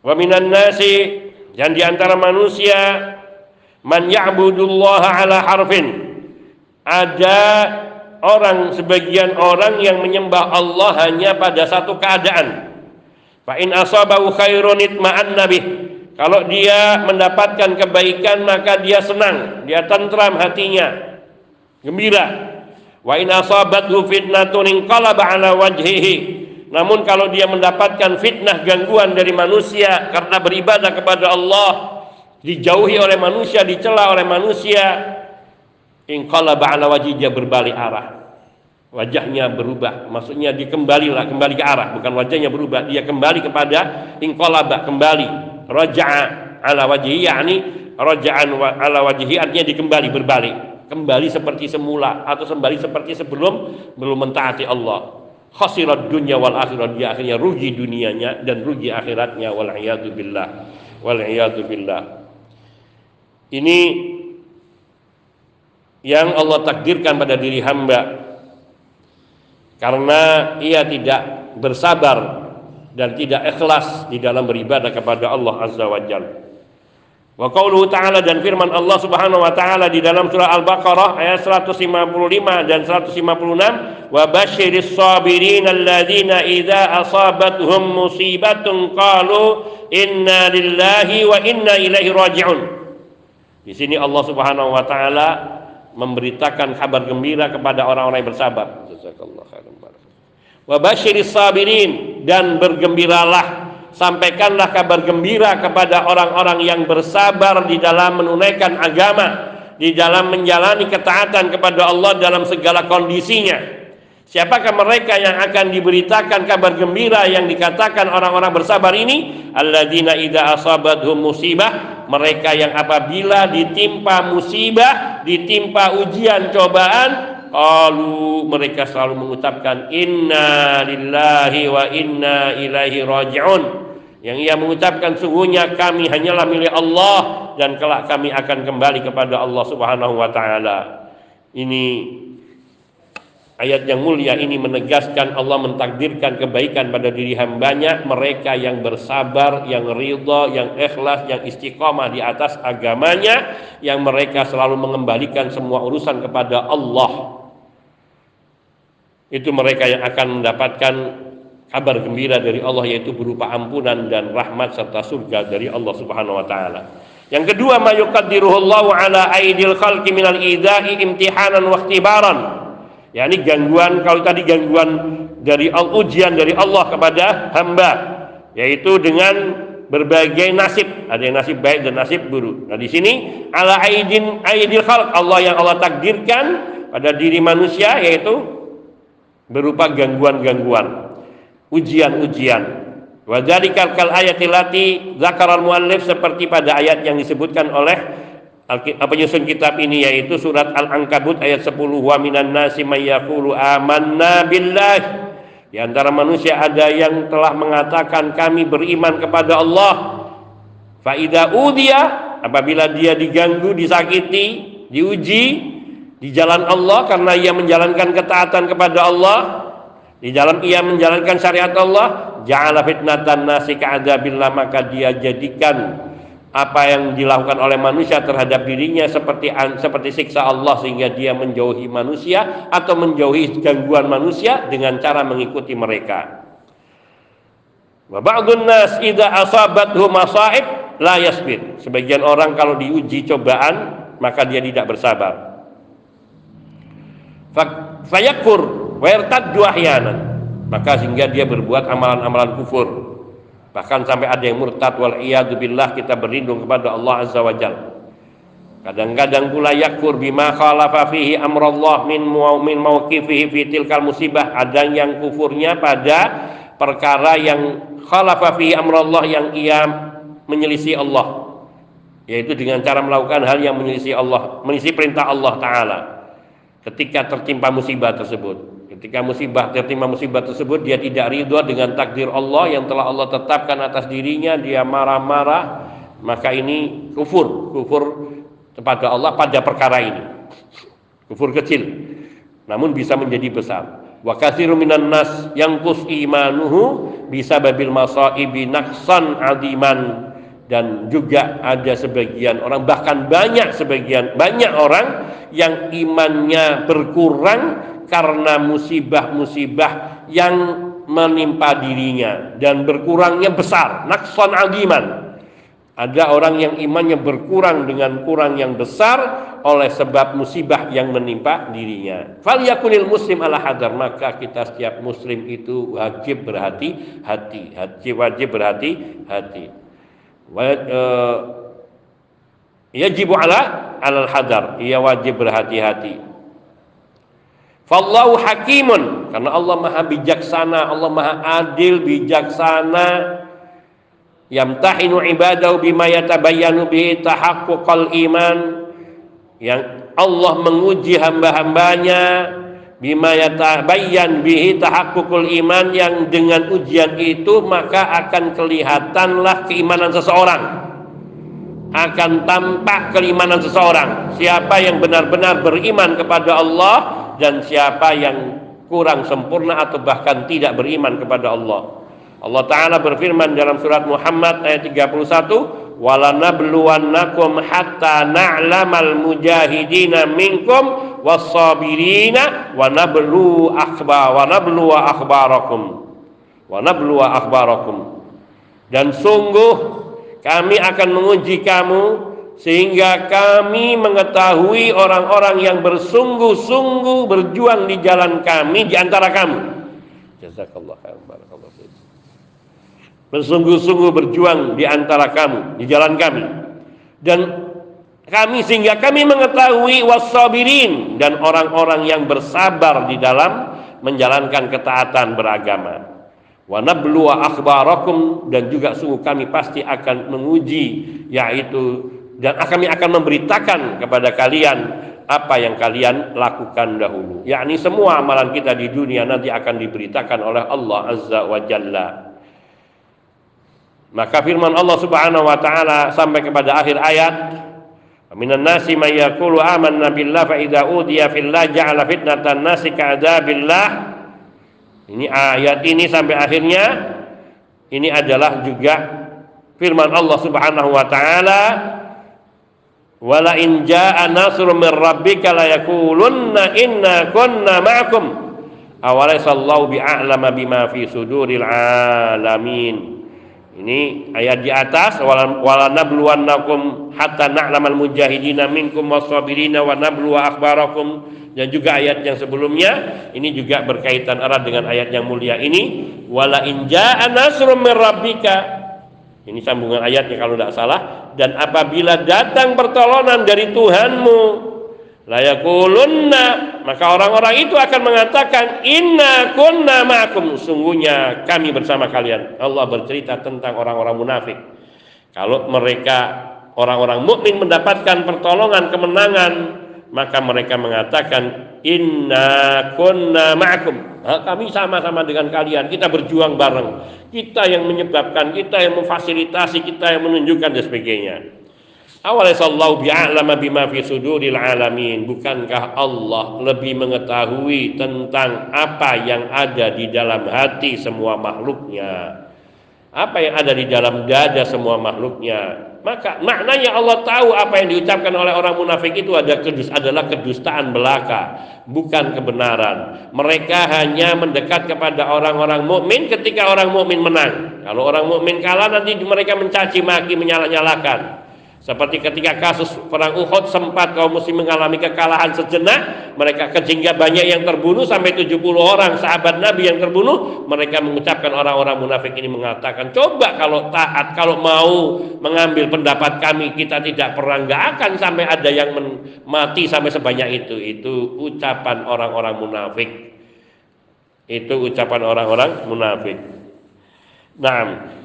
Wa minan nasi dan di antara manusia man ya'budullaha ala harfin. Ada orang sebagian orang yang menyembah Allah hanya pada satu keadaan. Fa in asabahu khairun itma'anna bih. Kalau dia mendapatkan kebaikan maka dia senang, dia tentram hatinya, gembira. Wa in asabathu fitnatun inqalaba ala wajhihi namun kalau dia mendapatkan fitnah gangguan dari manusia karena beribadah kepada Allah, dijauhi oleh manusia, dicela oleh manusia, inqalaba ala dia berbalik arah. Wajahnya berubah, maksudnya dia kembalilah kembali ke arah, bukan wajahnya berubah, dia kembali kepada inqalaba kembali, raja'a ala wajhi yakni raja'an ala wajhi artinya dikembali berbalik, kembali seperti semula atau kembali seperti sebelum belum mentaati Allah khasirat dunia wal akhirat dia akhirnya rugi dunianya dan rugi akhiratnya wal billah wal billah. Ini yang Allah takdirkan pada diri hamba. Karena ia tidak bersabar dan tidak ikhlas di dalam beribadah kepada Allah Azza wa Jalla Wa qauluhu ta'ala dan firman Allah Subhanahu wa taala di dalam surah Al-Baqarah ayat 155 dan 156 wa basyiris sabirin alladzina idza asabatuhum musibatun qalu inna lillahi wa inna ilaihi raji'un. Di sini Allah Subhanahu wa taala memberitakan kabar gembira kepada orang-orang yang bersabar. Jazakallahu. Wa basyiris sabirin dan bergembiralah sampaikanlah kabar gembira kepada orang-orang yang bersabar di dalam menunaikan agama, di dalam menjalani ketaatan kepada Allah dalam segala kondisinya. Siapakah mereka yang akan diberitakan kabar gembira yang dikatakan orang-orang bersabar ini? Alladzina idza asabathum musibah, mereka yang apabila ditimpa musibah, ditimpa ujian cobaan, Qalu mereka selalu mengucapkan inna lillahi wa inna ilaihi raji'un. Yang ia mengucapkan sungguhnya kami hanyalah milik Allah dan kelak kami akan kembali kepada Allah Subhanahu wa taala. Ini ayat yang mulia ini menegaskan Allah mentakdirkan kebaikan pada diri hambanya mereka yang bersabar, yang ridha, yang ikhlas, yang istiqomah di atas agamanya yang mereka selalu mengembalikan semua urusan kepada Allah itu mereka yang akan mendapatkan kabar gembira dari Allah yaitu berupa ampunan dan rahmat serta surga dari Allah Subhanahu wa taala. Yang kedua ma yuqaddiruhullahu ala aidil khalqi minal idai imtihanan wa ikhtibaran. yakni gangguan kalau tadi gangguan dari ujian dari Allah kepada hamba yaitu dengan berbagai nasib ada yang nasib baik dan nasib buruk nah di sini ala aidin aidil khalq Allah yang Allah takdirkan pada diri manusia yaitu berupa gangguan-gangguan, ujian-ujian. Wa dzalikal kal ayati lati zakaral muallif seperti pada ayat yang disebutkan oleh penyusun kitab ini yaitu surat Al-Ankabut ayat 10 wa minan nasi may yaqulu amanna billah di antara manusia ada yang telah mengatakan kami beriman kepada Allah. Faida udia apabila dia diganggu, disakiti, diuji, di jalan Allah karena ia menjalankan ketaatan kepada Allah di dalam ia menjalankan syariat Allah ja'ala fitnatan nasi ka'adabillah maka dia jadikan apa yang dilakukan oleh manusia terhadap dirinya seperti seperti siksa Allah sehingga dia menjauhi manusia atau menjauhi gangguan manusia dengan cara mengikuti mereka. Nas masaib la yasbir. Sebagian orang kalau diuji cobaan maka dia tidak bersabar fayakur wa ahyanan. Maka sehingga dia berbuat amalan-amalan kufur. Bahkan sampai ada yang murtad wal billah kita berlindung kepada Allah azza wa jalla kadang-kadang pula yakur bima khalafa fihi amrullah min min mauqifihi fi tilkal musibah. Ada yang kufurnya pada perkara yang khalafa fihi amrullah yang ia menyelisih Allah. Yaitu dengan cara melakukan hal yang menyelisih Allah menyelisih perintah Allah taala ketika tertimpa musibah tersebut. Ketika musibah tertimpa musibah tersebut dia tidak ridho dengan takdir Allah yang telah Allah tetapkan atas dirinya, dia marah-marah, maka ini kufur, kufur kepada Allah pada perkara ini. Kufur kecil, namun bisa menjadi besar. Wa katsiru minan nas kus imanuhu bisa babil masaibi naksan adiman dan juga ada sebagian orang bahkan banyak sebagian banyak orang yang imannya berkurang karena musibah-musibah yang menimpa dirinya dan berkurangnya besar nakson agiman ada orang yang imannya berkurang dengan kurang yang besar oleh sebab musibah yang menimpa dirinya. Fal yakunil muslim ala hadar maka kita setiap muslim itu wajib berhati hati, hati wajib berhati hati. Uh, yajibu ala alal hadar, ia wajib berhati-hati. Fallahu hakimun karena Allah maha bijaksana, Allah maha adil, bijaksana. Yamtahinu ibadahu bima yatabayyanu bihi tahaqquqal iman. Yang Allah menguji hamba-hambanya bima yatabayyan bihi tahaqququl iman yang dengan ujian itu maka akan kelihatanlah keimanan seseorang akan tampak keimanan seseorang siapa yang benar-benar beriman kepada Allah dan siapa yang kurang sempurna atau bahkan tidak beriman kepada Allah. Allah Ta'ala berfirman dalam surat Muhammad ayat 31 walanabluwannakum hatta na'lamal mujahidina minkum wassabirina wa nablu akhba wa nablu akhbarakum. Wa nablu akhbarakum. Dan sungguh kami akan menguji kamu sehingga kami mengetahui orang-orang yang bersungguh-sungguh berjuang di jalan kami di antara kamu. Jazakallah khair barakallahu Bersungguh-sungguh berjuang di antara kamu, di jalan kami. Dan kami sehingga kami mengetahui wasabirin dan orang-orang yang bersabar di dalam menjalankan ketaatan beragama. Wa nabluwa akhbarakum dan juga sungguh kami pasti akan menguji yaitu dan kami akan memberitakan kepada kalian apa yang kalian lakukan dahulu. Yakni semua amalan kita di dunia nanti akan diberitakan oleh Allah Azza wa Jalla. Maka firman Allah Subhanahu wa taala sampai kepada akhir ayat, "Minan nasi may yaqulu amanna billah fa idza udiya fillah ja'ala fitnatan nasi ka'adabillah." Ini ayat ini sampai akhirnya ini adalah juga firman Allah Subhanahu wa taala wala in jaa nasrun min rabbika la yaqulunna inna kunna ma'akum awalaysa Allahu bi'a'lama bima fi suduril alamin ini ayat di atas wala nabluwannakum hatta na'lamal mujahidina minkum wasabirina wa nabluwa akhbarakum dan juga ayat yang sebelumnya ini juga berkaitan erat dengan ayat yang mulia ini wala in jaa nasrun min rabbika ini sambungan ayatnya kalau tidak salah. Dan apabila datang pertolongan dari Tuhanmu, layakulunna maka orang-orang itu akan mengatakan inna kunna ma'akum. Sungguhnya kami bersama kalian. Allah bercerita tentang orang-orang munafik. Kalau mereka orang-orang mukmin mendapatkan pertolongan kemenangan maka mereka mengatakan inna kunna ma'akum. Kami sama-sama dengan kalian. Kita berjuang bareng. Kita yang menyebabkan kita yang memfasilitasi kita yang menunjukkan dan sebagainya awalnya sallahu bi'alama bima fi suduril alamin bukankah Allah lebih mengetahui tentang apa yang ada di dalam hati semua makhluknya apa yang ada di dalam dada semua makhluknya maka maknanya Allah tahu apa yang diucapkan oleh orang munafik itu ada kedus, adalah kedustaan belaka, bukan kebenaran. Mereka hanya mendekat kepada orang-orang mukmin ketika orang mukmin menang. Kalau orang mukmin kalah nanti mereka mencaci maki, menyala-nyalakan. Seperti ketika kasus perang Uhud sempat kaum muslim mengalami kekalahan sejenak, mereka kejingga banyak yang terbunuh sampai 70 orang sahabat Nabi yang terbunuh, mereka mengucapkan orang-orang munafik ini mengatakan, "Coba kalau taat, kalau mau mengambil pendapat kami, kita tidak perang, nggak akan sampai ada yang mati sampai sebanyak itu." Itu ucapan orang-orang munafik. Itu ucapan orang-orang munafik. Nah,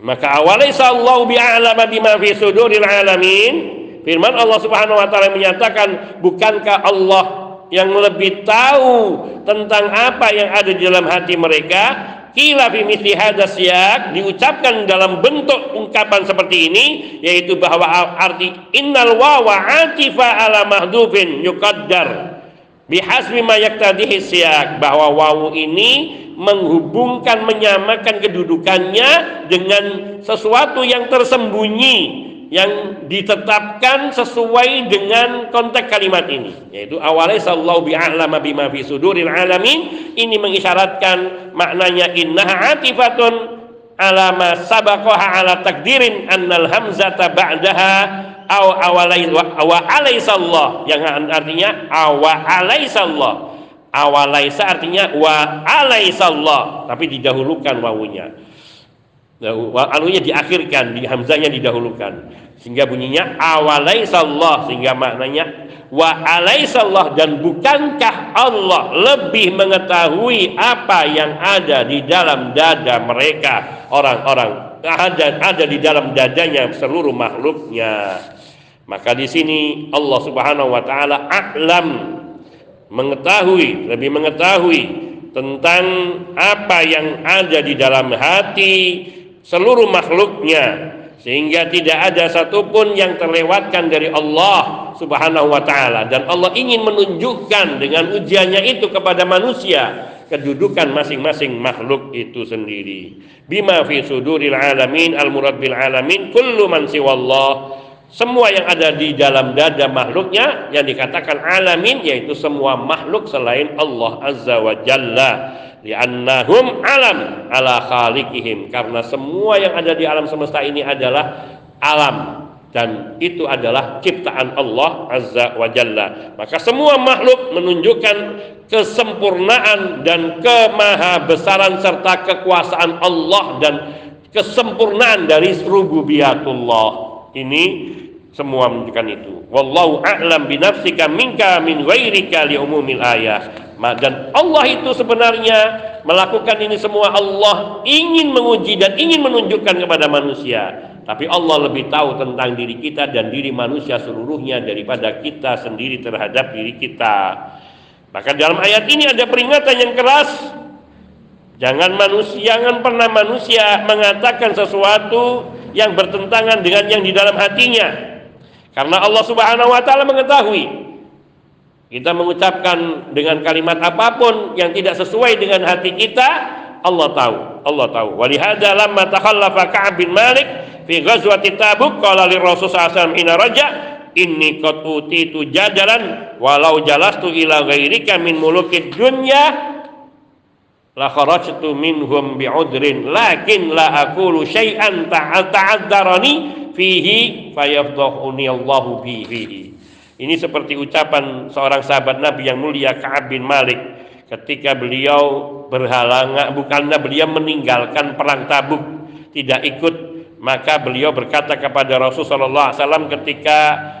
maka awalaysa Allah bi'alama bima fi suduril alamin? Firman Allah Subhanahu wa taala menyatakan, bukankah Allah yang lebih tahu tentang apa yang ada di dalam hati mereka? Kila fi mithli siyak diucapkan dalam bentuk ungkapan seperti ini yaitu bahwa arti innal wawa atifa ala mahdufin yuqaddar bihasbi ma yaktadihi siyak bahwa wawu ini menghubungkan menyamakan kedudukannya dengan sesuatu yang tersembunyi yang ditetapkan sesuai dengan konteks kalimat ini. Yaitu awalnya sallallahu bi'alama bima fi suduril alamin. Ini mengisyaratkan maknanya innaha atifatun ala ma sabaqaha ala takdirin annal hamzata ba'daha aw awalai wa alaisallah. Yang artinya awa alaisallah awalaisa artinya wa alaisallah. Tapi didahulukan wawunya. Anunya diakhirkan, di hamzanya didahulukan. Sehingga bunyinya awalaisallah sehingga maknanya wa alaisallah. Dan bukankah Allah lebih mengetahui apa yang ada di dalam dada mereka orang-orang? Ada ada di dalam dadanya seluruh makhluknya. Maka di sini Allah Subhanahu wa taala a'lam mengetahui, lebih mengetahui tentang apa yang ada di dalam hati seluruh makhluknya sehingga tidak ada satupun yang terlewatkan dari Allah Subhanahu wa taala. Dan Allah ingin menunjukkan dengan ujiannya itu kepada manusia kedudukan masing-masing makhluk itu sendiri. Bima fi suduril alamin al murad bil alamin kullu man siwallah semua yang ada di dalam dada makhluknya yang dikatakan alamin yaitu semua makhluk selain Allah azza wa jalla. Li'annahum alam ala khaliqihim. Karena semua yang ada di alam semesta ini adalah alam. Dan itu adalah ciptaan Allah azza wa jalla. Maka semua makhluk menunjukkan kesempurnaan dan kemahabesaran serta kekuasaan Allah dan kesempurnaan dari rububiyatullah ini semua menunjukkan itu. Wallahu a'lam binafsika minka min ghairika li umumil ayah. Dan Allah itu sebenarnya melakukan ini semua Allah ingin menguji dan ingin menunjukkan kepada manusia. Tapi Allah lebih tahu tentang diri kita dan diri manusia seluruhnya daripada kita sendiri terhadap diri kita. Maka dalam ayat ini ada peringatan yang keras. Jangan manusia jangan pernah manusia mengatakan sesuatu yang bertentangan dengan yang di dalam hatinya karena Allah Subhanahu wa taala mengetahui kita mengucapkan dengan kalimat apa pun yang tidak sesuai dengan hati kita, Allah tahu. Allah tahu. Walihada lamma takhallafa Ka'ab bin Malik fi ghazwati Tabuk qala li Rasul sallallahu alaihi raja inni qad utitu jadalan walau jalastu ila ghairika min mulukid dunya la kharajtu minhum bi'udrin lakin la aqulu syai'an fihi fayafdhuni Allahu fihi ini seperti ucapan seorang sahabat Nabi yang mulia Ka'ab bin Malik. Ketika beliau berhalangan bukannya beliau meninggalkan perang Tabuk tidak ikut maka beliau berkata kepada Rasulullah SAW ketika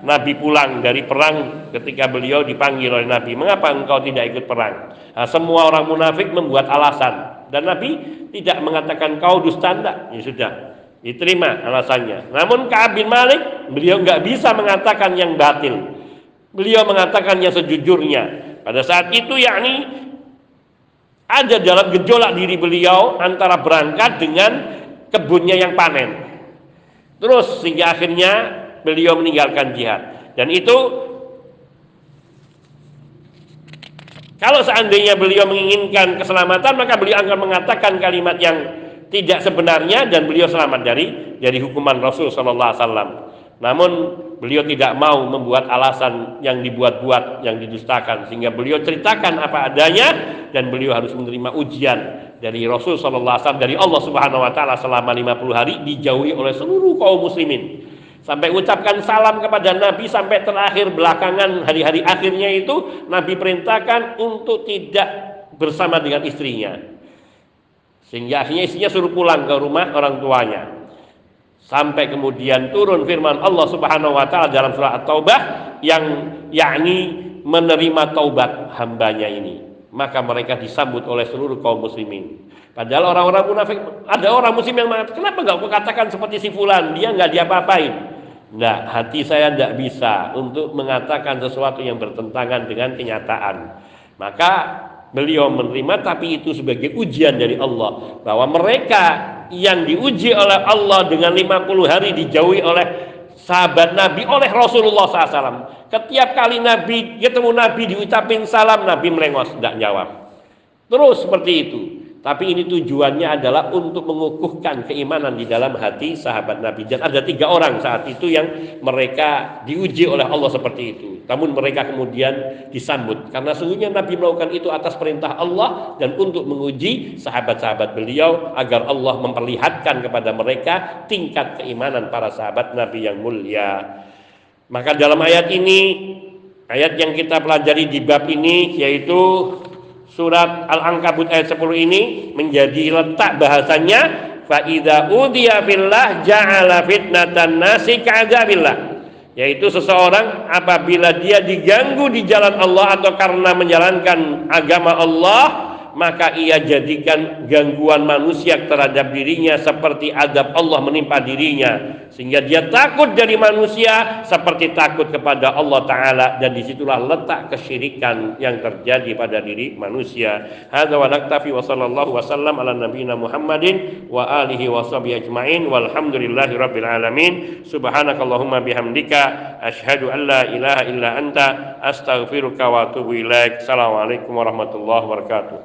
Nabi pulang dari perang ketika beliau dipanggil oleh Nabi mengapa engkau tidak ikut perang? Nah, semua orang munafik membuat alasan. Dan Nabi tidak mengatakan kau dusta ya sudah diterima alasannya. Namun Ka'ab bin Malik beliau nggak bisa mengatakan yang batil. Beliau mengatakannya sejujurnya. Pada saat itu yakni ada dalam gejolak diri beliau antara berangkat dengan kebunnya yang panen. Terus sehingga akhirnya beliau meninggalkan jihad. Dan itu kalau seandainya beliau menginginkan keselamatan maka beliau akan mengatakan kalimat yang tidak sebenarnya dan beliau selamat dari dari hukuman Rasul sallallahu alaihi wasallam. Namun beliau tidak mau membuat alasan yang dibuat-buat, yang didustakan sehingga beliau ceritakan apa adanya dan beliau harus menerima ujian dari Rasul sallallahu alaihi wasallam dari Allah Subhanahu wa taala selama 50 hari dijauhi oleh seluruh kaum muslimin. Sampai ucapkan salam kepada Nabi sampai terakhir belakangan hari-hari akhirnya itu Nabi perintahkan untuk tidak bersama dengan istrinya. Sehingga akhirnya istrinya suruh pulang ke rumah orang tuanya sampai kemudian turun firman Allah Subhanahu wa taala dalam surah At-Taubah yang yakni menerima taubat hambanya ini. Maka mereka disambut oleh seluruh kaum muslimin. Padahal orang-orang munafik ada orang muslim yang mengatakan kenapa enggak kau katakan seperti si fulan? Dia enggak diapa-apain. Enggak hati saya enggak bisa untuk mengatakan sesuatu yang bertentangan dengan kenyataan. Maka beliau menerima tapi itu sebagai ujian dari Allah bahwa mereka yang diuji oleh Allah dengan 50 hari dijauhi oleh sahabat Nabi oleh Rasulullah SAW setiap kali Nabi ketemu Nabi diucapin salam Nabi melengos tidak jawab. Terus seperti itu tapi ini tujuannya adalah untuk mengukuhkan keimanan di dalam hati sahabat Nabi. Dan ada tiga orang saat itu yang mereka diuji oleh Allah seperti itu. Namun mereka kemudian disambut. Karena sungguhnya Nabi melakukan itu atas perintah Allah dan untuk menguji sahabat-sahabat beliau agar Allah memperlihatkan kepada mereka tingkat keimanan para sahabat Nabi yang mulia. Maka dalam ayat ini, ayat yang kita pelajari di bab ini yaitu surat Al-Ankabut ayat 10 ini menjadi letak bahasanya fa idza udiya billah ja'ala fitnatan nasi yaitu seseorang apabila dia diganggu di jalan Allah atau karena menjalankan agama Allah maka ia jadikan gangguan manusia terhadap dirinya seperti adab Allah menimpa dirinya. Sehingga dia takut dari manusia seperti takut kepada Allah taala. Dan di situlah letak kesyirikan yang terjadi pada diri manusia. Hadza wa naktafi wa sallallahu wasallam ala nabiyina Muhammadin wa alihi wa sahbihi ajmain. Walhamdulillahi rabbil alamin. Subhanakallahumma bihamdika. Asyhadu an la ilaha illa anta. Astaghfiruka wa atubu ilaik. Assalamualaikum warahmatullahi wabarakatuh